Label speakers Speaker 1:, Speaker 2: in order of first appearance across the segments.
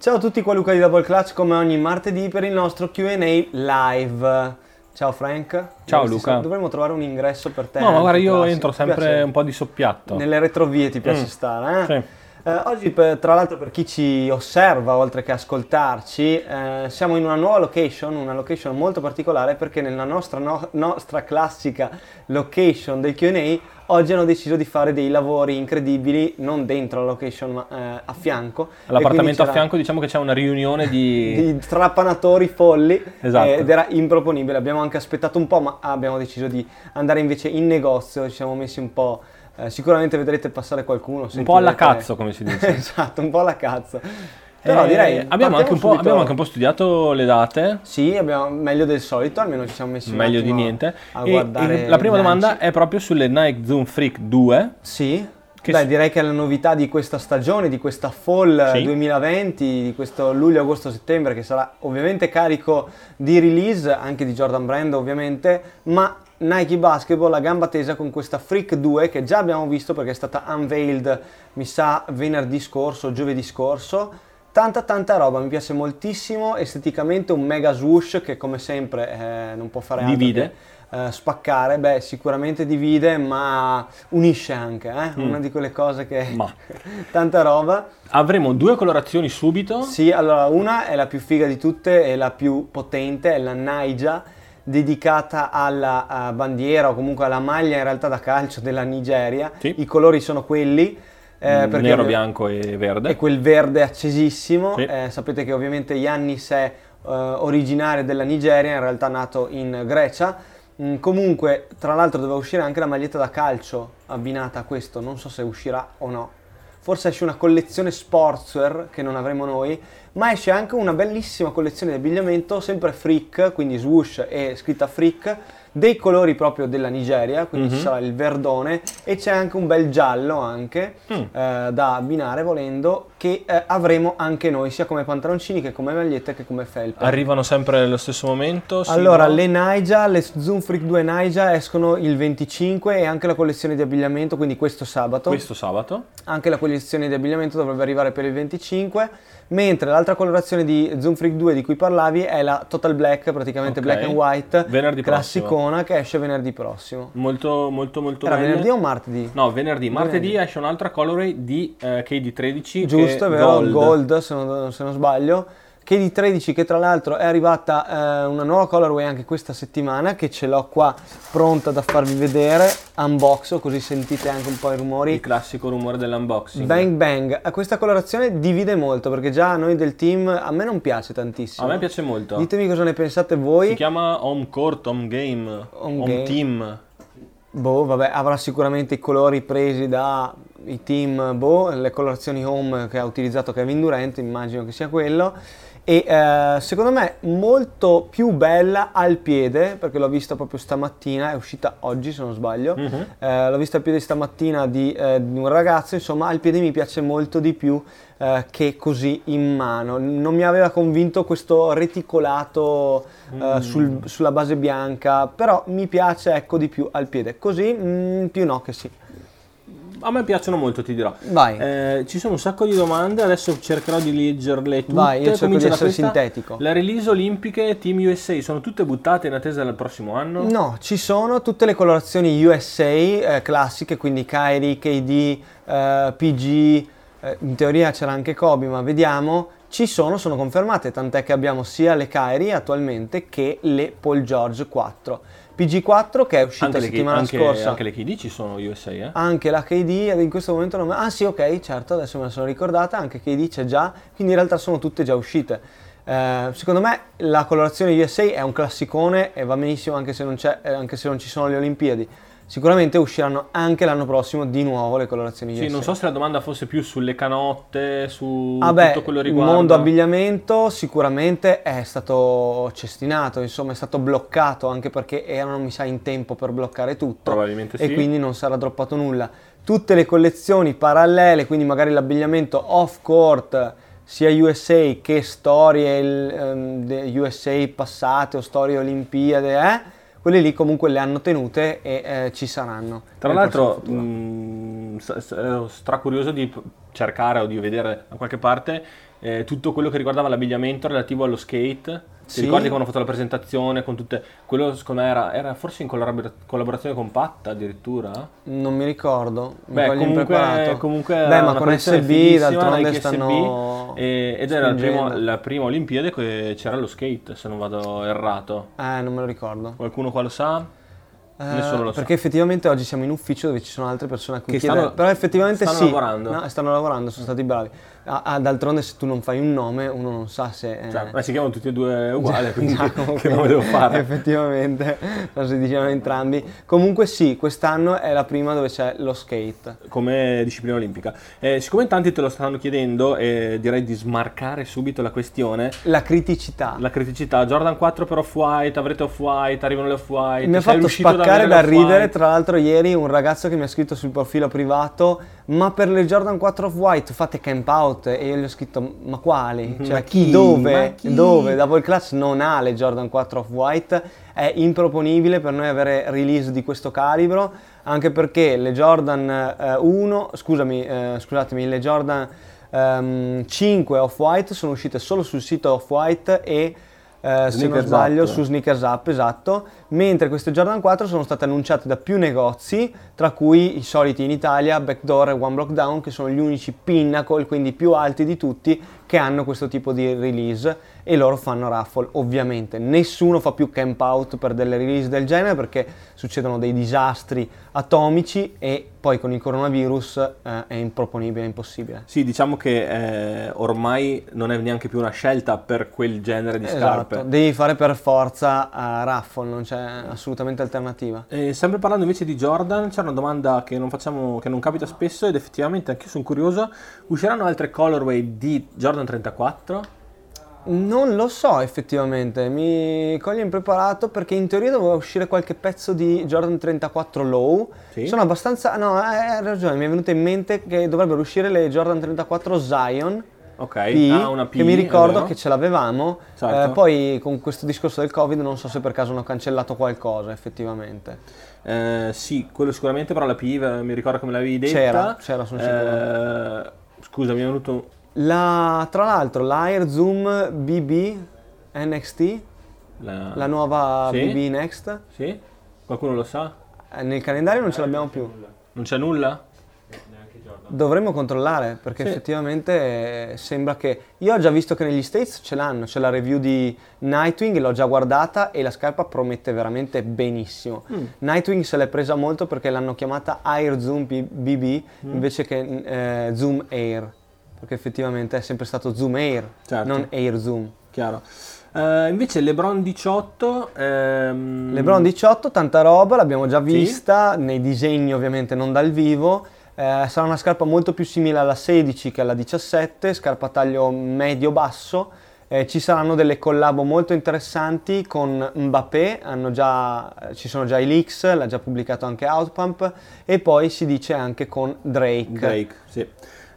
Speaker 1: Ciao a tutti, qua Luca di Double Clutch come ogni martedì per il nostro Q&A live. Ciao Frank.
Speaker 2: Ciao Luca.
Speaker 1: Dovremmo trovare un ingresso per te.
Speaker 2: No, ma guarda, io
Speaker 1: classico.
Speaker 2: entro sempre un po' di soppiatto.
Speaker 1: Nelle retrovie ti piace
Speaker 2: Mm.
Speaker 1: stare, eh?
Speaker 2: Sì.
Speaker 1: Eh, oggi, per- tra l'altro, per chi ci osserva oltre che ascoltarci, eh, siamo in una nuova location, una location molto particolare perché nella nostra, no- nostra classica location del QA oggi hanno deciso di fare dei lavori incredibili, non dentro la location ma eh, a fianco.
Speaker 2: All'appartamento a fianco diciamo che c'è una riunione di...
Speaker 1: di trapanatori folli
Speaker 2: Esatto.
Speaker 1: eh, ed era improponibile. Abbiamo anche aspettato un po', ma abbiamo deciso di andare invece in negozio. Ci siamo messi un po'. eh, sicuramente vedrete passare qualcuno.
Speaker 2: un po' alla cazzo, come si dice.
Speaker 1: esatto, un po' alla cazzo. Però
Speaker 2: Eh,
Speaker 1: direi.
Speaker 2: abbiamo, anche un po',
Speaker 1: partiamo
Speaker 2: abbiamo anche un po' studiato le date,
Speaker 1: Sì, abbiamo meglio del solito, almeno ci siamo messi un
Speaker 2: meglio di niente.
Speaker 1: A
Speaker 2: E-
Speaker 1: guardare
Speaker 2: e la prima domanda è proprio sulle Nike Zoom Freak 2.
Speaker 1: Sì.
Speaker 2: Che
Speaker 1: Beh, direi che è la novità di questa stagione, di questa fall
Speaker 2: Sì.
Speaker 1: 2020, di questo luglio, agosto, settembre, che sarà ovviamente carico di release, anche di Jordan Brand ovviamente, ma Nike Basketball a gamba tesa con questa Freak 2 che già abbiamo visto perché è stata unveiled, mi sa, venerdì scorso, giovedì scorso. Tanta tanta roba, mi piace moltissimo, esteticamente un mega swoosh che come sempre eh, non può fare altro
Speaker 2: Divide.
Speaker 1: che, eh, spaccare, beh sicuramente divide ma unisce anche, eh? una di quelle cose che...
Speaker 2: Mm. Ma.
Speaker 1: tanta roba.
Speaker 2: Avremo due colorazioni subito.
Speaker 1: Sì, allora una è la più figa di tutte e la più potente, è la Naija, dedicata alla eh, bandiera o comunque alla maglia in realtà da calcio della Nigeria.
Speaker 2: Sì.
Speaker 1: I colori sono quelli. Eh, perché
Speaker 2: nero, bianco e verde.
Speaker 1: e quel verde accesissimo.
Speaker 2: Sì.
Speaker 1: Eh, sapete che ovviamente Yannis è eh, originario della Nigeria, in realtà nato in Grecia. Mm, comunque, tra l'altro, doveva uscire anche la maglietta da calcio abbinata a questo. Non so se uscirà o no. Forse esce una collezione sportswear che non avremo noi, ma esce anche una bellissima collezione di abbigliamento, sempre freak, quindi swoosh e scritta freak, dei colori proprio della Nigeria, quindi
Speaker 2: Mhm.
Speaker 1: ci sarà il verdone e c'è anche un bel giallo anche
Speaker 2: Mm.
Speaker 1: eh, da abbinare volendo che eh, avremo anche noi sia come pantaloncini che come magliette che come felpe.
Speaker 2: Arrivano sempre nello stesso momento. sì,
Speaker 1: allora,
Speaker 2: no?
Speaker 1: le Naija, le Zoom Freak 2 Naija escono il 25 e anche la collezione di abbigliamento, quindi questo sabato.
Speaker 2: questo sabato.
Speaker 1: Anche la collezione di abbigliamento dovrebbe arrivare per il 25, mentre l'altra colorazione di Zoom Freak 2 di cui parlavi è la Total Black, praticamente
Speaker 2: Ok.
Speaker 1: black and white,
Speaker 2: Venerdì
Speaker 1: classicona che esce venerdì prossimo.
Speaker 2: Molto, molto, molto
Speaker 1: Era
Speaker 2: belle.
Speaker 1: venerdì o martedì?
Speaker 2: No, venerdì. Martedì
Speaker 1: Venerdì.
Speaker 2: esce un'altra colorway di eh, KD13.
Speaker 1: Giusto,
Speaker 2: che
Speaker 1: è vero,
Speaker 2: Gold.
Speaker 1: Gold, se, non, se non sbaglio. Che di 13 che tra l'altro è arrivata eh, una nuova colorway anche questa settimana che ce l'ho qua pronta da farvi vedere, unboxo così sentite anche un po' i rumori.
Speaker 2: Il classico rumore dell'unboxing.
Speaker 1: Bang bang, a questa colorazione divide molto perché già a noi del team a me non piace tantissimo.
Speaker 2: A me piace molto.
Speaker 1: Ditemi cosa ne pensate voi.
Speaker 2: Si chiama Home Court, Home Game,
Speaker 1: Home
Speaker 2: Home,
Speaker 1: Game.
Speaker 2: Team.
Speaker 1: Boh, vabbè, avrà sicuramente i colori presi dai team Boh, le colorazioni home che ha utilizzato Kevin Durant, immagino che sia quello. E eh, secondo me molto più bella al piede, perché l'ho vista proprio stamattina, è uscita oggi se non sbaglio.
Speaker 2: Mhm.
Speaker 1: Eh, l'ho vista al piede stamattina di, eh, di un ragazzo, insomma, al piede mi piace molto di più eh, che così in mano. Non mi aveva convinto questo reticolato eh,
Speaker 2: Mm.
Speaker 1: sul- sulla base bianca, però mi piace ecco di più al piede. Così mm, più no che sì.
Speaker 2: A me piacciono molto, ti dirò.
Speaker 1: Vai.
Speaker 2: Eh, ci sono un sacco di domande, adesso cercherò di leggerle tutte.
Speaker 1: Vai, io cerco
Speaker 2: Comincio
Speaker 1: di essere sintetico.
Speaker 2: Le release olimpiche Team USA sono tutte buttate in attesa del prossimo anno?
Speaker 1: No, ci sono tutte le colorazioni USA eh, classiche, quindi Kyrie, KD, eh, PG, eh, in teoria c'era anche Kobe, ma vediamo. Ci sono, sono confermate, tant'è che abbiamo sia le Kyrie attualmente che le Paul George 4. PG4 che è uscita la settimana
Speaker 2: anche,
Speaker 1: scorsa.
Speaker 2: anche le KD ci sono USA, eh?
Speaker 1: Anche la KD in questo momento non... Ah sì, ok, certo, adesso me la sono ricordata, anche KD c'è già, quindi in realtà sono tutte già uscite. Eh, secondo me la colorazione USA è un classicone e va benissimo anche se non, c'è, eh, anche se non ci sono le Olimpiadi. Sicuramente usciranno anche l'anno prossimo di nuovo le colorazioni USA.
Speaker 2: Sì, non so se la domanda fosse più sulle canotte, su
Speaker 1: Ah beh,
Speaker 2: tutto quello
Speaker 1: il
Speaker 2: riguardo.
Speaker 1: mondo abbigliamento sicuramente è stato cestinato, insomma è stato bloccato anche perché erano mi sa in tempo per bloccare tutto
Speaker 2: Probabilmente
Speaker 1: e
Speaker 2: sì.
Speaker 1: quindi non sarà droppato nulla. Tutte le collezioni parallele, quindi magari l'abbigliamento off court sia USA che storie il, ehm, USA passate o storie Olimpiade, eh, quelle lì comunque le hanno tenute e eh, ci saranno.
Speaker 2: Tra l'altro, mh, s- ero stracurioso di cercare o di vedere da qualche parte eh, tutto quello che riguardava l'abbigliamento relativo allo skate. Ti
Speaker 1: Sì.
Speaker 2: ricordi quando ho fatto la presentazione con tutte... Quello secondo me era, era forse in collabora- collaborazione con Patta addirittura?
Speaker 1: Non mi ricordo. mi
Speaker 2: Beh, comunque, comunque
Speaker 1: Beh, ma con SB d'altronde stanno
Speaker 2: e- ed era primo- la prima Olimpiade che c'era lo skate, se non vado errato.
Speaker 1: Eh, non me lo ricordo.
Speaker 2: Qualcuno qua lo sa?
Speaker 1: Eh,
Speaker 2: Nessuno lo sa.
Speaker 1: Perché effettivamente oggi siamo in ufficio dove ci sono altre persone a cui
Speaker 2: Che
Speaker 1: chiedere.
Speaker 2: stanno-
Speaker 1: Però effettivamente
Speaker 2: stanno
Speaker 1: sì.
Speaker 2: lavorando.
Speaker 1: No, stanno lavorando, sono stati bravi. Ah, d'altronde se tu non fai un nome, uno non sa se... eh,
Speaker 2: Cioè, ma si chiamano tutti e due uguali, quindi
Speaker 1: Giacomo,
Speaker 2: che nome devo fare?
Speaker 1: Effettivamente, lo si dicevano entrambi. Comunque sì, quest'anno è la prima dove c'è lo skate.
Speaker 2: come disciplina olimpica. Eh, siccome tanti te lo stanno chiedendo, eh, direi di smarcare subito la questione.
Speaker 1: La criticità.
Speaker 2: La criticità, Jordan 4 per off-white, avrete off-white, arrivano le off-white.
Speaker 1: Mi ha fatto spaccare da ridere, tra l'altro ieri un ragazzo che mi ha scritto sul profilo privato ma per le Jordan 4 Off-White fate camp out e io gli ho scritto ma quali? Cioè
Speaker 2: Ma
Speaker 1: chi,
Speaker 2: chi?
Speaker 1: dove?
Speaker 2: Chi?
Speaker 1: Dove? Double Clutch non ha le Jordan 4 Off-White, è improponibile per noi avere release di questo calibro anche perché le Jordan eh, 1, scusami, eh, scusatemi, le Jordan ehm, 5 Off-White sono uscite solo sul sito Off-White e eh, se non sbaglio
Speaker 2: Up.
Speaker 1: su Sneakers Up, esatto, mentre queste Jordan 4 sono state annunciate da più negozi, tra cui i soliti in Italia, Backdoor e One Block Down, che sono gli unici pinnacle, quindi più alti di tutti, che hanno questo tipo di release e loro fanno raffle, ovviamente. Nessuno fa più camp out per delle release del genere perché succedono dei disastri atomici e poi con il coronavirus eh, è improponibile, è impossibile.
Speaker 2: Sì, diciamo che eh, ormai non è neanche più una scelta per quel genere di scarpe.
Speaker 1: Esatto, devi fare per forza a raffle, non c'è assolutamente alternativa.
Speaker 2: E sempre parlando invece di Jordan, c'è una domanda che non facciamo, che non capita spesso ed effettivamente anche io sono curioso. Usciranno altre colorway di Jordan 34?
Speaker 1: Non lo so effettivamente, mi coglie impreparato perché in teoria doveva uscire qualche pezzo di Jordan 34 Low.
Speaker 2: Sì.
Speaker 1: Sono abbastanza... No, hai ragione, mi è venuto in mente che dovrebbero uscire le Jordan 34 Zion.
Speaker 2: Ok,
Speaker 1: P,
Speaker 2: ah, una P,
Speaker 1: che mi ricordo che ce l'avevamo,
Speaker 2: Certo.
Speaker 1: Eh, poi con questo discorso del Covid non so se per caso hanno cancellato qualcosa effettivamente.
Speaker 2: Eh, sì, quello sicuramente, però la P eh, mi ricordo che me l'avevi detta.
Speaker 1: C'era, c'era, sono
Speaker 2: Eh, scusa, mi è venuto...
Speaker 1: La, tra l'altro l'Air Zoom BB NXT,
Speaker 2: La...
Speaker 1: la nuova
Speaker 2: Sì?
Speaker 1: BB Next,
Speaker 2: Sì? Qualcuno lo sa?
Speaker 1: eh, nel calendario non ce l'abbiamo più.
Speaker 2: Non c'è nulla?
Speaker 1: Dovremmo controllare perché
Speaker 2: Sì.
Speaker 1: effettivamente eh, sembra che. Io ho già visto che negli States ce l'hanno, c'è la review di Nightwing, l'ho già guardata e la scarpa promette veramente benissimo.
Speaker 2: Mm.
Speaker 1: Nightwing se l'è presa molto perché l'hanno chiamata Air Zoom BB
Speaker 2: Mm.
Speaker 1: invece che eh, Zoom Air, perché effettivamente è sempre stato Zoom Air,
Speaker 2: Certo.
Speaker 1: non Air Zoom.
Speaker 2: Chiaro. Eh, invece LeBron 18... ehm,
Speaker 1: LeBron 18, tanta roba, l'abbiamo già vista, nei disegni ovviamente non dal vivo. Eh, sarà una scarpa molto più simile alla 16 che alla 17, scarpa taglio medio-basso. Eh, ci saranno delle collabo molto interessanti con Mbappé, hanno già- eh, ci sono già i leaks, l'ha già pubblicato anche Outpump, e poi si dice anche con Drake.
Speaker 2: Drake, sì.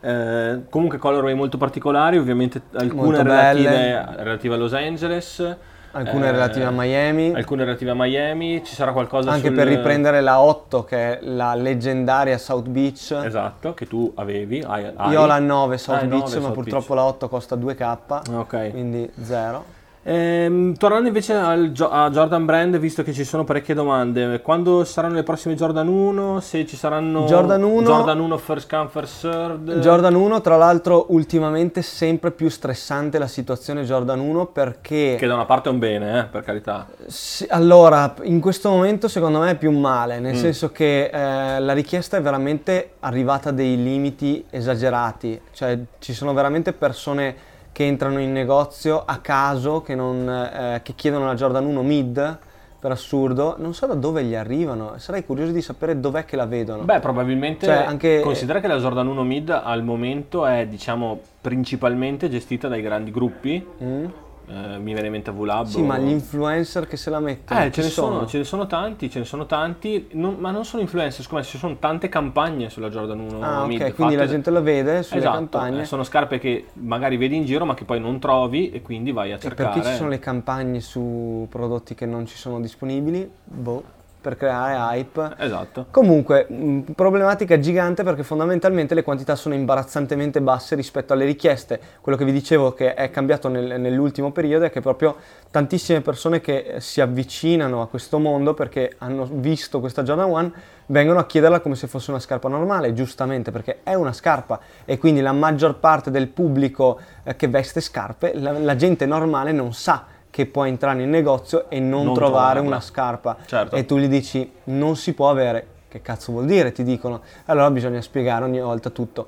Speaker 2: Eh, comunque colorway molto particolari, ovviamente alcune relative, relative a Los Angeles,
Speaker 1: Alcune
Speaker 2: eh,
Speaker 1: relative a Miami,
Speaker 2: alcune relative a Miami, ci sarà qualcosa
Speaker 1: anche
Speaker 2: sul-
Speaker 1: per riprendere la 8 che è la leggendaria South Beach.
Speaker 2: Esatto, che tu avevi, hai, hai.
Speaker 1: Io ho la 9 South
Speaker 2: Ah,
Speaker 1: Beach,
Speaker 2: 9
Speaker 1: ma
Speaker 2: South
Speaker 1: purtroppo la 8 costa 2k,
Speaker 2: Ok.
Speaker 1: quindi 0.
Speaker 2: Ehm, tornando invece al Gio- a Jordan Brand, visto che ci sono parecchie domande, quando saranno le prossime Jordan 1? Se ci saranno
Speaker 1: Jordan 1
Speaker 2: Jordan 1 first come first served?
Speaker 1: Jordan 1, tra l'altro, ultimamente sempre più stressante la situazione Jordan 1 perché
Speaker 2: Che da una parte è un bene, eh, per carità.
Speaker 1: Sì, allora, in questo momento secondo me è più male,
Speaker 2: Mm.
Speaker 1: nel senso che eh, la richiesta è veramente arrivata a dei limiti esagerati, cioè ci sono veramente persone che entrano in negozio a caso, che, non, eh, che chiedono la Jordan 1 mid, per assurdo, non so da dove gli arrivano, sarei curioso di sapere dov'è che la vedono.
Speaker 2: Beh, probabilmente
Speaker 1: Cioè, anche-
Speaker 2: considera che la Jordan 1 Mid al momento è, diciamo, principalmente gestita dai grandi gruppi.
Speaker 1: Mm?
Speaker 2: Eh, mi viene in mente VLab.
Speaker 1: Sì, ma gli influencer che se la mettono,
Speaker 2: Eh, ce ne sono, ce ne sono tanti, ce ne sono tanti, non- ma non sono influencer, secondo me ci sono tante campagne sulla Jordan 1
Speaker 1: Ah,
Speaker 2: Mid.
Speaker 1: ok, quindi la gente lo vede sulle
Speaker 2: Esatto,
Speaker 1: campagne.
Speaker 2: eh, sono scarpe che magari vedi in giro ma che poi non trovi e quindi vai a
Speaker 1: E
Speaker 2: cercare.
Speaker 1: perché ci sono le campagne su prodotti che non ci sono disponibili? Boh. Per creare hype.
Speaker 2: Esatto.
Speaker 1: Comunque, mh, problematica gigante perché fondamentalmente le quantità sono imbarazzantemente basse rispetto alle richieste. Quello che vi dicevo che è cambiato nel- nell'ultimo periodo è che proprio tantissime persone che eh, si avvicinano a questo mondo perché hanno visto questa Jordan 1 vengono a chiederla come se fosse una scarpa normale, giustamente perché è una scarpa e quindi la maggior parte del pubblico eh, che veste scarpe, la, la gente normale non sa che può entrare in negozio e non,
Speaker 2: Non
Speaker 1: trovare
Speaker 2: trovarla.
Speaker 1: una scarpa
Speaker 2: Certo.
Speaker 1: e tu gli dici non si può avere, che cazzo vuol dire? Ti dicono, allora bisogna spiegare ogni volta tutto.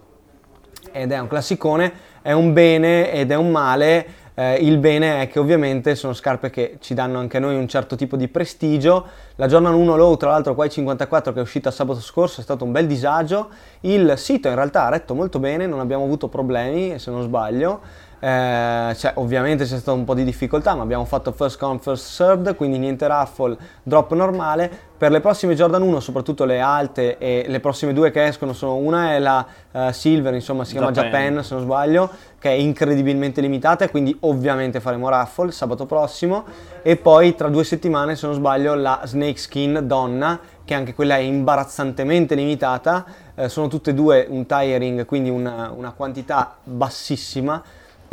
Speaker 1: Ed è un classicone, è un bene ed è un male. Eh, il bene è che ovviamente sono scarpe che ci danno anche a noi un certo tipo di prestigio. La Jordan 1 Low, tra l'altro, qua i 54 che è uscita sabato scorso, è stato un bel disagio. Il sito in realtà ha retto molto bene, non abbiamo avuto problemi, se non sbaglio. Eh, cioè, ovviamente c'è stata un po' di difficoltà, ma abbiamo fatto first come first served, quindi niente raffle, drop normale. Per le prossime Jordan 1, soprattutto le alte e le prossime due che escono sono una è la eh, Silver, insomma si chiama
Speaker 2: Japan.
Speaker 1: Japan se non sbaglio, che è incredibilmente limitata quindi ovviamente faremo raffle sabato prossimo e poi tra due settimane se non sbaglio la Snake Skin Donna che anche quella è imbarazzantemente limitata, eh, sono tutte e due un tiring, quindi una, una quantità bassissima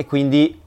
Speaker 1: e quindi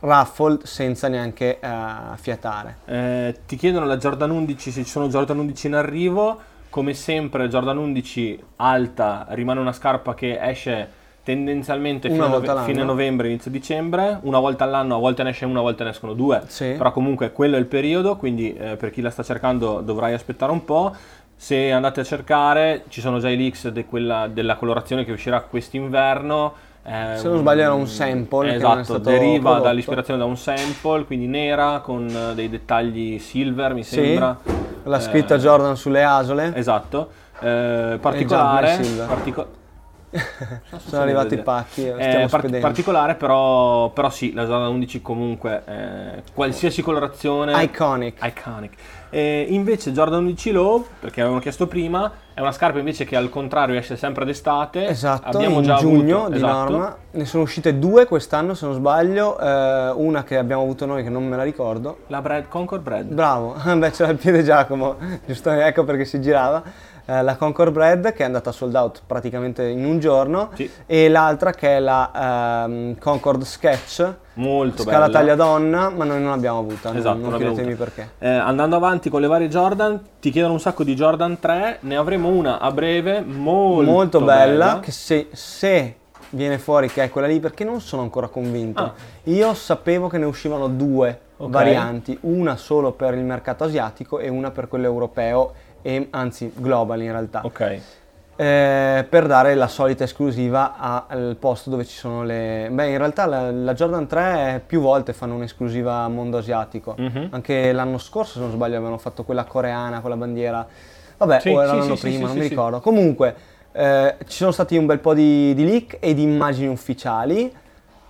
Speaker 1: raffle senza neanche eh, fiatare.
Speaker 2: Eh, ti chiedono la Jordan 11 se ci sono Jordan 11 in arrivo. Come sempre, Jordan 11 alta rimane una scarpa che esce tendenzialmente
Speaker 1: volta
Speaker 2: nove- fine novembre, inizio dicembre. Una volta all'anno, a volte ne esce una, a volte ne escono due.
Speaker 1: Sì.
Speaker 2: Però comunque quello è il periodo, quindi eh, per chi la sta cercando dovrai aspettare un po'. Se andate a cercare, ci sono già i leaks de quella- della colorazione che uscirà quest'inverno. Eh,
Speaker 1: Se non sbaglio era un sample
Speaker 2: Esatto, deriva dall'ispirazione da un sample, quindi nera con eh, dei dettagli silver, mi
Speaker 1: Sì,
Speaker 2: sembra.
Speaker 1: la scritta
Speaker 2: Eh,
Speaker 1: Jordan sulle asole.
Speaker 2: Esatto. Eh, particolare. partico-
Speaker 1: Sono arrivati i pacchi,
Speaker 2: Eh,
Speaker 1: stiamo
Speaker 2: par-
Speaker 1: spedendo.
Speaker 2: particolare, però, però sì, la Jordan 11 comunque, eh, qualsiasi colorazione...
Speaker 1: Iconic.
Speaker 2: Iconic. E invece Jordan 11 Low, perché avevano chiesto prima, è una scarpa invece che al contrario esce sempre d'estate.
Speaker 1: Esatto,
Speaker 2: Abbiamo
Speaker 1: in
Speaker 2: già
Speaker 1: giugno
Speaker 2: avuto,
Speaker 1: di
Speaker 2: esatto.
Speaker 1: norma. Ne sono uscite due quest'anno se non sbaglio, eh, una che abbiamo avuto noi che non me la ricordo.
Speaker 2: La Bread, Concord Bread.
Speaker 1: Bravo, beh c'era il piede Giacomo, giusto, ecco perché si girava. Eh, la Concord Bread che è andata sold out praticamente in un giorno
Speaker 2: Sì.
Speaker 1: e l'altra che è la ehm, Concord Sketch,
Speaker 2: Molto
Speaker 1: scala
Speaker 2: bella.
Speaker 1: taglia donna, ma noi non l'abbiamo avuta,
Speaker 2: Esatto,
Speaker 1: non,
Speaker 2: non abbiamo
Speaker 1: chiedetemi perché.
Speaker 2: Eh, andando avanti con le varie Jordan, ti chiedono un sacco di Jordan 3, ne avremo una a breve, molto,
Speaker 1: molto bella, che se, se viene fuori che è quella lì perché non sono ancora convinto
Speaker 2: Ah.
Speaker 1: io sapevo che ne uscivano due
Speaker 2: Ok.
Speaker 1: varianti una solo per il mercato asiatico e una per quello europeo e anzi global in realtà.
Speaker 2: Ok.
Speaker 1: Eh, per dare la solita esclusiva al posto dove ci sono le beh in realtà la, la Jordan 3 più volte fanno un'esclusiva mondo asiatico.
Speaker 2: Mhm.
Speaker 1: anche l'anno scorso se non sbaglio avevano fatto quella coreana con la bandiera. Vabbè
Speaker 2: Sì,
Speaker 1: o era
Speaker 2: sì,
Speaker 1: l'anno
Speaker 2: sì,
Speaker 1: prima non mi ricordo. Comunque eh, ci sono stati un bel po' di, di leak e di immagini ufficiali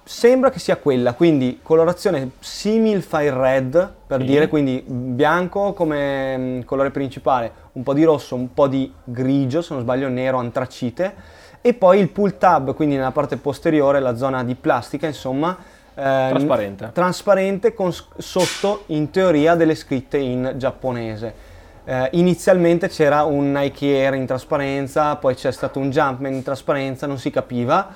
Speaker 1: sembra che sia quella quindi colorazione simil fire red per
Speaker 2: Sì.
Speaker 1: dire quindi bianco come mm, colore principale un po' di rosso un po' di grigio se non sbaglio nero antracite e poi il pull tab quindi nella parte posteriore la zona di plastica insomma ehm,
Speaker 2: Trasparente.
Speaker 1: trasparente con sotto in teoria delle scritte in giapponese Eh, inizialmente c'era un Nike Air in trasparenza poi c'è stato un Jumpman in trasparenza non si capiva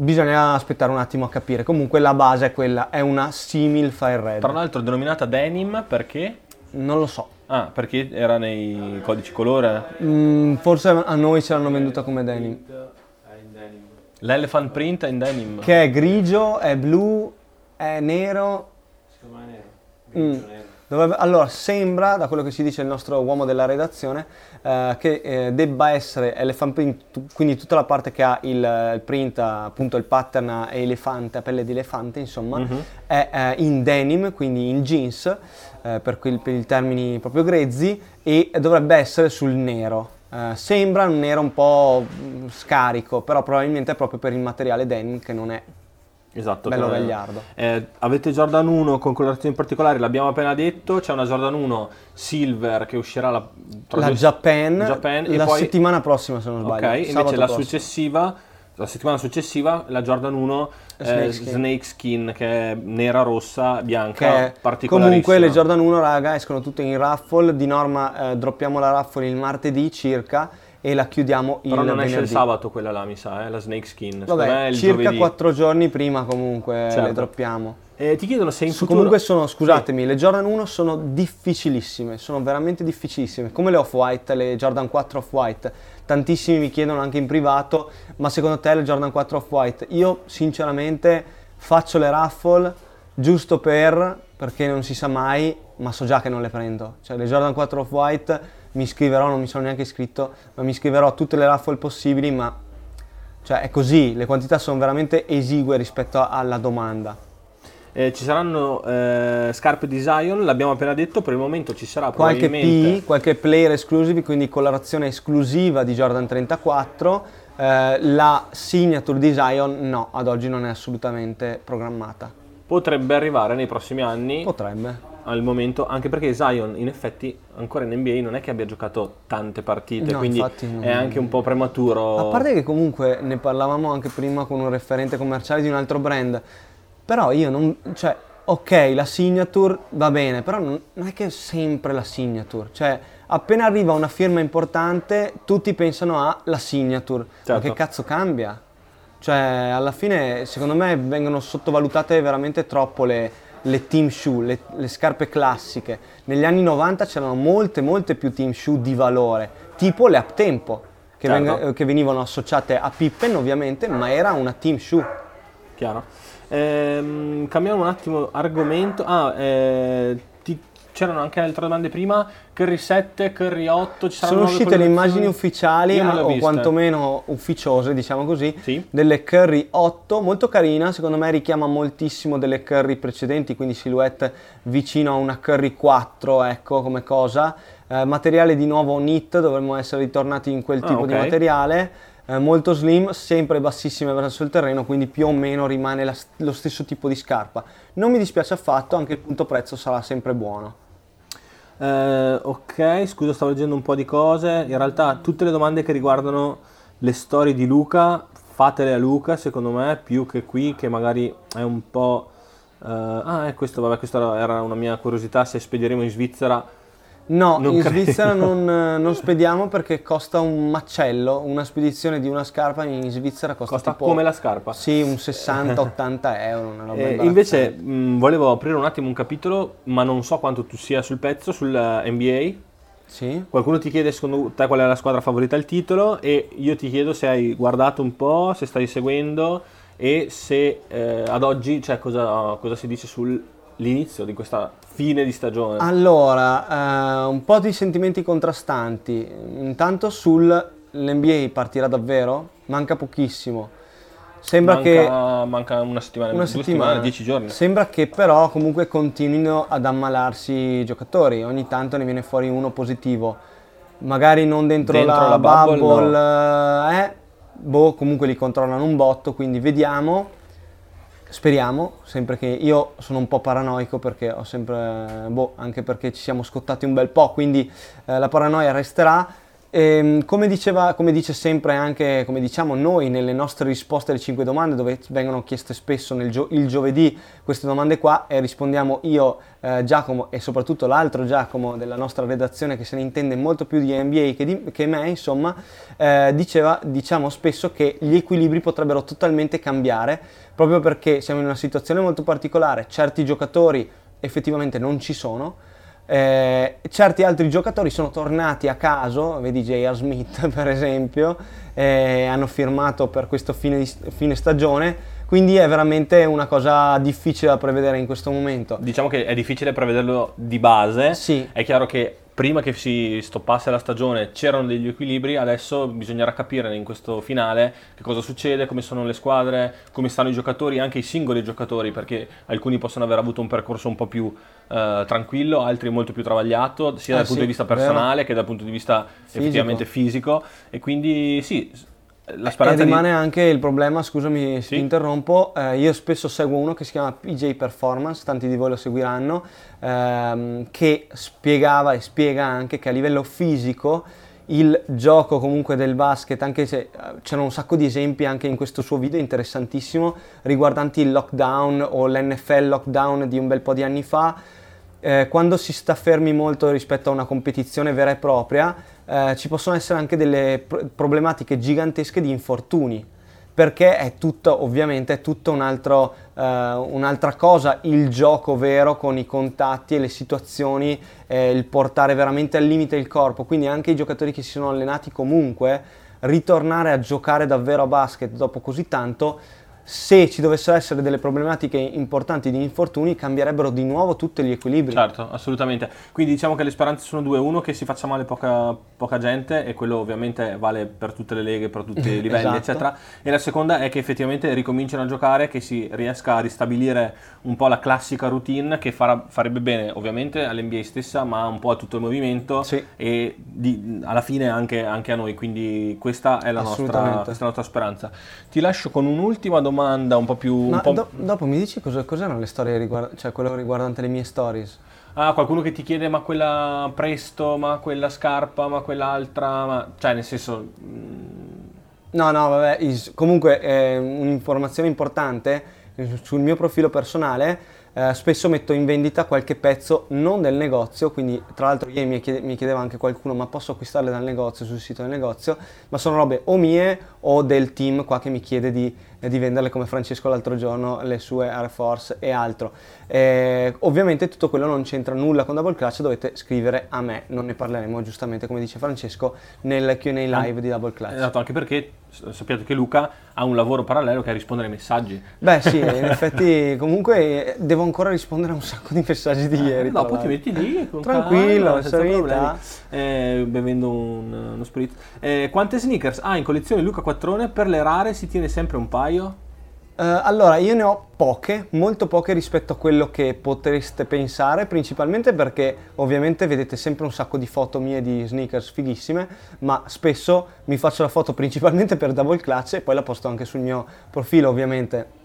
Speaker 1: bisogna aspettare un attimo a capire comunque la base è quella è una simil fire red
Speaker 2: Tra l'altro denominata denim perché?
Speaker 1: non lo so
Speaker 2: Ah, perché era nei codici colore?
Speaker 1: Mm, forse a noi ce l'hanno venduta come denim
Speaker 2: L'elephant print è in denim.
Speaker 1: che è grigio è blu è nero Mm. Dovrebbe- allora, sembra, da quello che ci dice il nostro uomo della redazione, eh, che eh, debba essere elephant print, tu- quindi tutta la parte che ha il, il print, appunto il pattern elefante, a pelle di elefante, insomma,
Speaker 2: Mhm.
Speaker 1: è eh, in denim, quindi in jeans, eh, per, quel- per i termini proprio grezzi, e dovrebbe essere sul nero. Eh, sembra un nero un po' scarico, però probabilmente è proprio per il materiale denim che non è
Speaker 2: Esatto.
Speaker 1: bello gagliardo.
Speaker 2: Eh, avete Jordan 1 con colorazioni particolari, l'abbiamo appena detto, c'è una Jordan 1 Silver che uscirà la,
Speaker 1: La Japan,
Speaker 2: Japan, e
Speaker 1: la
Speaker 2: poi-
Speaker 1: settimana prossima se non
Speaker 2: Ok,
Speaker 1: sbaglio.
Speaker 2: invece
Speaker 1: sabato
Speaker 2: la
Speaker 1: prossimo.
Speaker 2: successiva la settimana successiva la Jordan 1
Speaker 1: Snake
Speaker 2: eh,
Speaker 1: Skin.
Speaker 2: Snake Skin che è nera, rossa, bianca,
Speaker 1: che
Speaker 2: particolarissima.
Speaker 1: comunque le Jordan 1 raga escono tutte in raffle di norma eh, droppiamo la raffle il martedì circa e la chiudiamo il
Speaker 2: Però non
Speaker 1: venerdì
Speaker 2: esce il sabato quella là, mi sa, eh, la Snake Skin.
Speaker 1: Vabbè circa. 4 giorni prima comunque
Speaker 2: Certo.
Speaker 1: le droppiamo.
Speaker 2: Eh, ti chiedono se in futuro...
Speaker 1: comunque sono scusatemi le Jordan 1 sono difficilissime sono veramente difficilissime. Come le off-white le Jordan 4 off-white. Tantissimi mi chiedono anche in privato ma secondo te le Jordan 4 off-white? Io sinceramente faccio le raffle giusto per perché non si sa mai ma so già che non le prendo. Cioè le Jordan 4 off-white mi iscriverò non mi sono neanche iscritto ma mi iscriverò a tutte le raffle possibili ma cioè è così le quantità sono veramente esigue rispetto alla domanda
Speaker 2: Eh, ci saranno eh, scarpe di Zion, l'abbiamo appena detto, per il momento ci sarà
Speaker 1: qualche
Speaker 2: probabilmente...
Speaker 1: P, qualche player exclusive, quindi colorazione esclusiva di Jordan 34. eh, la signature di Zion no, ad oggi non è assolutamente programmata.
Speaker 2: Potrebbe arrivare nei prossimi anni
Speaker 1: Potrebbe.
Speaker 2: Al momento, anche perché Zion in effetti ancora in NBA non è che abbia giocato tante partite,
Speaker 1: No,
Speaker 2: quindi è anche un po' prematuro.
Speaker 1: A parte che comunque ne parlavamo anche prima con un referente commerciale di un altro brand, però io non... cioè, ok, la signature va bene, però non, è che è sempre la signature, cioè appena arriva una firma importante tutti pensano alla signature, ma
Speaker 2: Certo.
Speaker 1: che cazzo cambia? Cioè, alla fine, secondo me vengono sottovalutate veramente troppo le, le team shoe, le, le scarpe classiche. Negli anni 90 c'erano molte, molte più team shoe di valore, tipo le Uptempo, che,
Speaker 2: Certo.
Speaker 1: veng- eh, che venivano associate a Pippen ovviamente, ma era una team shoe.
Speaker 2: Chiaro. Ehm, cambiamo un attimo argomento. Ah, eh, c'erano anche altre domande prima. Curry 7, Curry 8, ci saranno
Speaker 1: Sono uscite le immagini ufficiali,
Speaker 2: ho
Speaker 1: o
Speaker 2: viste.
Speaker 1: quantomeno ufficiose, diciamo così,
Speaker 2: Sì.
Speaker 1: delle Curry 8, molto carina, secondo me richiama moltissimo delle Curry precedenti, quindi silhouette vicino a una Curry 4, ecco come cosa. Eh, materiale di nuovo knit, dovremmo essere ritornati in quel
Speaker 2: Ah,
Speaker 1: tipo di
Speaker 2: ok.
Speaker 1: materiale. eh, molto slim, sempre bassissime verso il terreno, quindi più o meno rimane la- lo stesso tipo di scarpa. Non mi dispiace affatto, anche il punto prezzo sarà sempre buono.
Speaker 2: Eh, ok, scusa, stavo leggendo un po' di cose. In realtà tutte le domande che riguardano le storie di Luca, fatele a Luca, secondo me, più che qui, che magari è un po'... eh, ah, è questo, vabbè, questa era una mia curiosità, se spediremo in Svizzera.
Speaker 1: No,
Speaker 2: Non
Speaker 1: in
Speaker 2: credo.
Speaker 1: Svizzera non, non spediamo perché costa un macello, una spedizione di una scarpa in Svizzera costa,
Speaker 2: Costa
Speaker 1: tipo
Speaker 2: come la scarpa.
Speaker 1: Sì, un 60-80 euro, una roba
Speaker 2: Eh, invece mh, volevo aprire un attimo un capitolo, ma non so quanto tu sia sul pezzo, sul eh, NBA.
Speaker 1: Sì?
Speaker 2: Qualcuno ti chiede secondo te qual è la squadra favorita al titolo e io ti chiedo se hai guardato un po', se stai seguendo e se eh, ad oggi cioè, cosa, cosa si dice sull'inizio di questa fine di stagione.
Speaker 1: Allora, eh, un po' di sentimenti contrastanti. Intanto sull'NBA partirà davvero? Manca pochissimo. Sembra
Speaker 2: manca,
Speaker 1: che
Speaker 2: manca una settimana,
Speaker 1: una settimana,
Speaker 2: dieci giorni.
Speaker 1: Sembra che però comunque continuino ad ammalarsi i giocatori, ogni tanto ne viene fuori uno positivo, magari non dentro,
Speaker 2: Dentro
Speaker 1: la,
Speaker 2: la bubble,
Speaker 1: bubble, eh, boh, comunque li controllano un botto, quindi vediamo, speriamo, sempre che io sono un po' paranoico perché ho sempre, boh, anche perché ci siamo scottati un bel po', quindi eh, la paranoia resterà. Ehm, come, diceva, come dice sempre anche, come diciamo noi nelle nostre risposte alle 5 domande, dove vengono chieste spesso gio- il giovedì queste domande qua e rispondiamo io, eh, Giacomo e soprattutto l'altro Giacomo della nostra redazione che se ne intende molto più di NBA che, di- che me, insomma, eh, diceva, diciamo spesso che gli equilibri potrebbero totalmente cambiare proprio perché siamo in una situazione molto particolare, certi giocatori effettivamente non ci sono. Eh, certi altri giocatori sono tornati a caso, vedi J.R. Smith per esempio, eh, hanno firmato per questo fine, fine stagione, quindi è veramente una cosa difficile da prevedere in questo momento.
Speaker 2: Diciamo che è difficile prevederlo di base.
Speaker 1: Sì.
Speaker 2: È chiaro che prima che si stoppasse la stagione c'erano degli equilibri, adesso bisognerà capire in questo finale che cosa succede, come sono le squadre, come stanno i giocatori, anche i singoli giocatori, perché alcuni possono aver avuto un percorso un po' più eh, tranquillo, altri molto più travagliato, sia
Speaker 1: Eh
Speaker 2: dal
Speaker 1: sì,
Speaker 2: punto di vista
Speaker 1: vero.
Speaker 2: personale che dal punto di vista effettivamente fisico. E quindi sì, la
Speaker 1: E
Speaker 2: speranza di...
Speaker 1: rimane anche il problema, scusami se
Speaker 2: Sì.
Speaker 1: ti interrompo, eh, io spesso seguo uno che si chiama PJ Performance, tanti di voi lo seguiranno, ehm, che spiegava e spiega anche che a livello fisico il gioco comunque del basket, anche se eh, c'erano un sacco di esempi anche in questo suo video interessantissimo riguardanti il lockdown o l'NFL lockdown di un bel po' di anni fa. Eh, quando si sta fermi molto rispetto a una competizione vera e propria, eh, ci possono essere anche delle problematiche gigantesche di infortuni perché è tutto, ovviamente, è tutta un altro, uh, un'altra cosa il gioco vero con i contatti e le situazioni, eh, il portare veramente al limite il corpo. Quindi anche i giocatori che si sono allenati comunque, ritornare a giocare davvero a basket dopo così tanto se ci dovessero essere delle problematiche importanti di infortuni, cambierebbero di nuovo tutti gli equilibri.
Speaker 2: Certo, assolutamente. Quindi diciamo che le speranze sono due: uno che si faccia male poca, poca gente, e quello ovviamente vale per tutte le leghe, per tutti i livelli, esatto. eccetera. E la seconda è che effettivamente ricominciano a giocare, che si riesca a ristabilire un po' la classica routine che farà, farebbe bene ovviamente all'NBA stessa, ma un po' a tutto il movimento
Speaker 1: sì.
Speaker 2: e di, alla fine anche, anche, a noi. Quindi questa è la nostra, questa è la nostra speranza. Ti lascio con un'ultima domanda domanda un po' più... Un po'...
Speaker 1: Do- dopo mi dici cosa, cos'erano le storie riguardanti, cioè quello riguardante le mie stories?
Speaker 2: Ah, qualcuno che ti chiede ma quella presto, ma quella scarpa, ma quell'altra, ma... cioè nel senso...
Speaker 1: Mm. No, no, vabbè, is- comunque è un'informazione importante sul mio profilo personale eh, spesso metto in vendita qualche pezzo non del negozio, quindi tra l'altro ieri mi, chiede, mi, chiedeva anche qualcuno ma posso acquistarle dal negozio, sul sito del negozio, ma sono robe o mie o del team qua che mi chiede di, eh, di venderle come Francesco l'altro giorno, le sue Air Force e altro. Eh, ovviamente tutto quello non c'entra nulla con Double Clutch, dovete scrivere a me, non ne parleremo giustamente come dice Francesco nel Q&A live di Double Clutch.
Speaker 2: Esatto, anche perché sappiate che Luca ha un lavoro parallelo che è rispondere ai messaggi.
Speaker 1: Beh sì, in effetti comunque devo ancora rispondere a un sacco di messaggi di ieri.
Speaker 2: Dopo ti metti lì con
Speaker 1: Tranquillo, calma, serenità.
Speaker 2: Eh, bevendo un, uno spritz. Eh, quante sneakers ha in collezione Luca Quattrone? Per le rare si tiene sempre un paio?
Speaker 1: Uh, allora, io ne ho poche, molto poche rispetto a quello che potreste pensare, principalmente perché ovviamente vedete sempre un sacco di foto mie di sneakers fighissime, ma spesso mi faccio la foto principalmente per double clutch e poi la posto anche sul mio profilo, ovviamente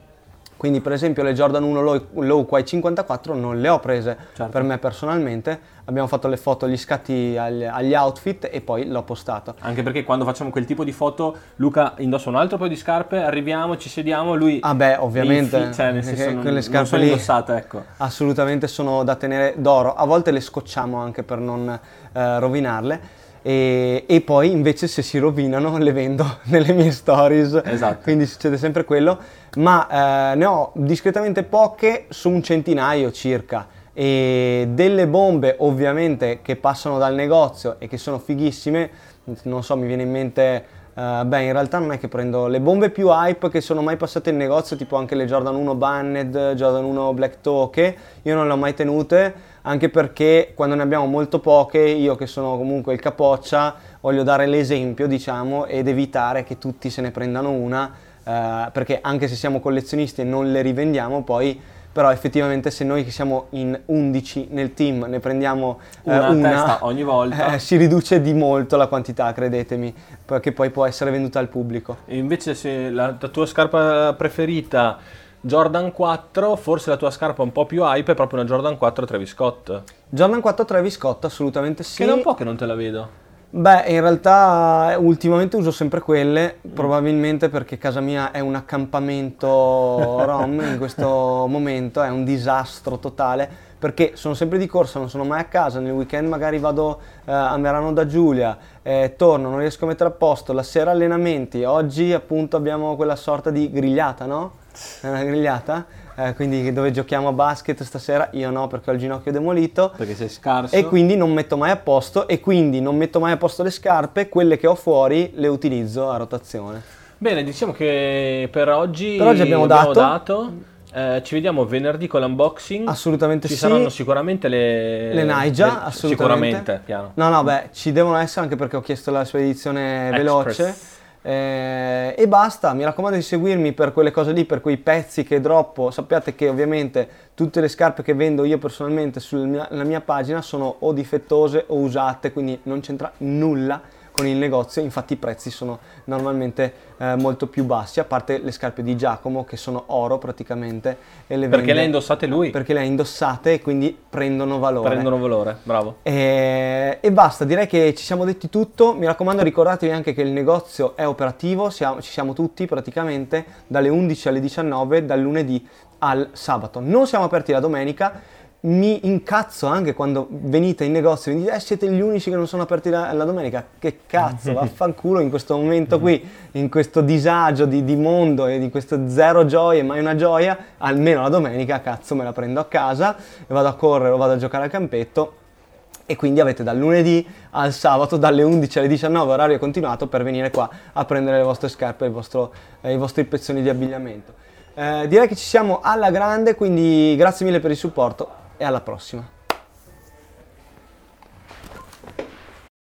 Speaker 1: quindi per esempio le Jordan 1 Low, Low Quai 54 non le ho prese certo. per me personalmente, abbiamo fatto le foto, gli scatti agli, agli, outfit e poi l'ho postato.
Speaker 2: Anche perché quando facciamo quel tipo di foto Luca indossa un altro paio di scarpe, arriviamo, ci sediamo, lui...
Speaker 1: Ah beh, ovviamente,
Speaker 2: infi- cioè, nel senso, quelle non, scarpe non lì indossate, ecco.
Speaker 1: assolutamente sono da tenere d'oro, a volte le scocciamo anche per non eh, rovinarle. E, e, poi invece se si rovinano le vendo nelle mie stories,
Speaker 2: esatto.
Speaker 1: quindi succede sempre quello. Ma eh, ne ho discretamente poche su un centinaio circa. E delle bombe ovviamente che passano dal negozio e che sono fighissime, non so, mi viene in mente Uh, beh, in realtà non è che prendo le bombe più hype che sono mai passate in negozio, tipo anche le Jordan 1 Banned, Jordan 1 Black Toke, io non le ho mai tenute, anche perché quando ne abbiamo molto poche, io che sono comunque il capoccia, voglio dare l'esempio, diciamo, ed evitare che tutti se ne prendano una eh, perché anche se siamo collezionisti e non le rivendiamo poi però effettivamente se noi che siamo in 11 nel team ne prendiamo
Speaker 2: eh, una, una ogni volta
Speaker 1: eh, si riduce di molto la quantità credetemi perché poi può essere venduta al pubblico
Speaker 2: e invece se la, la tua scarpa preferita Jordan 4, forse la tua scarpa un po' più hype è proprio una Jordan 4 Travis Scott.
Speaker 1: Jordan 4 Travis Scott, assolutamente sì.
Speaker 2: Che da un po' che non te la vedo.
Speaker 1: Beh, in realtà ultimamente uso sempre quelle, probabilmente perché casa mia è un accampamento rom in questo momento, è un disastro totale, perché sono sempre di corsa, non sono mai a casa, nel weekend magari vado eh, a Merano da Giulia, eh, torno, non riesco a mettere a posto, la sera allenamenti, oggi appunto abbiamo quella sorta di grigliata, no? È una grigliata? Eh, quindi dove giochiamo a basket stasera, io no perché ho il ginocchio demolito.
Speaker 2: Perché sei scarso.
Speaker 1: E quindi non metto mai a posto e quindi non metto mai a posto le scarpe, quelle che ho fuori le utilizzo a rotazione.
Speaker 2: Bene, diciamo che per oggi,
Speaker 1: per oggi abbiamo, abbiamo dato.
Speaker 2: dato. Eh, ci vediamo venerdì con l'unboxing.
Speaker 1: Assolutamente
Speaker 2: ci
Speaker 1: sì.
Speaker 2: Ci saranno sicuramente le.
Speaker 1: Le Naija, assolutamente.
Speaker 2: Sicuramente, piano.
Speaker 1: No, no, beh, ci devono essere anche perché ho chiesto la spedizione veloce eh, e basta, mi raccomando di seguirmi per quelle cose lì, per quei pezzi che droppo. Sappiate che ovviamente tutte le scarpe che vendo io personalmente sulla mia, mia pagina sono o difettose o usate, quindi non c'entra nulla con il negozio, infatti i prezzi sono normalmente eh, molto più bassi, a parte le scarpe di Giacomo che sono oro praticamente.
Speaker 2: E le perché le ha indossate lui?
Speaker 1: Perché le ha indossate e quindi prendono valore.
Speaker 2: Prendono valore, bravo.
Speaker 1: E, e basta, direi che ci siamo detti tutto, mi raccomando ricordatevi anche che il negozio è operativo, siamo, ci siamo tutti praticamente dalle 11 alle 19, dal lunedì al sabato. Non siamo aperti la domenica mi incazzo anche quando venite in negozio e mi dite eh, siete gli unici che non sono aperti la, la domenica. Che cazzo, vaffanculo in questo momento qui, in questo disagio di, di, mondo e di questo zero gioia, mai una gioia, almeno la domenica cazzo me la prendo a casa e vado a correre o vado a giocare al campetto e quindi avete dal lunedì al sabato dalle 11 alle 19 orario continuato per venire qua a prendere le vostre scarpe, vostro, eh, i vostri pezzoni di abbigliamento. Eh, direi che ci siamo alla grande, quindi grazie mille per il supporto e alla prossima.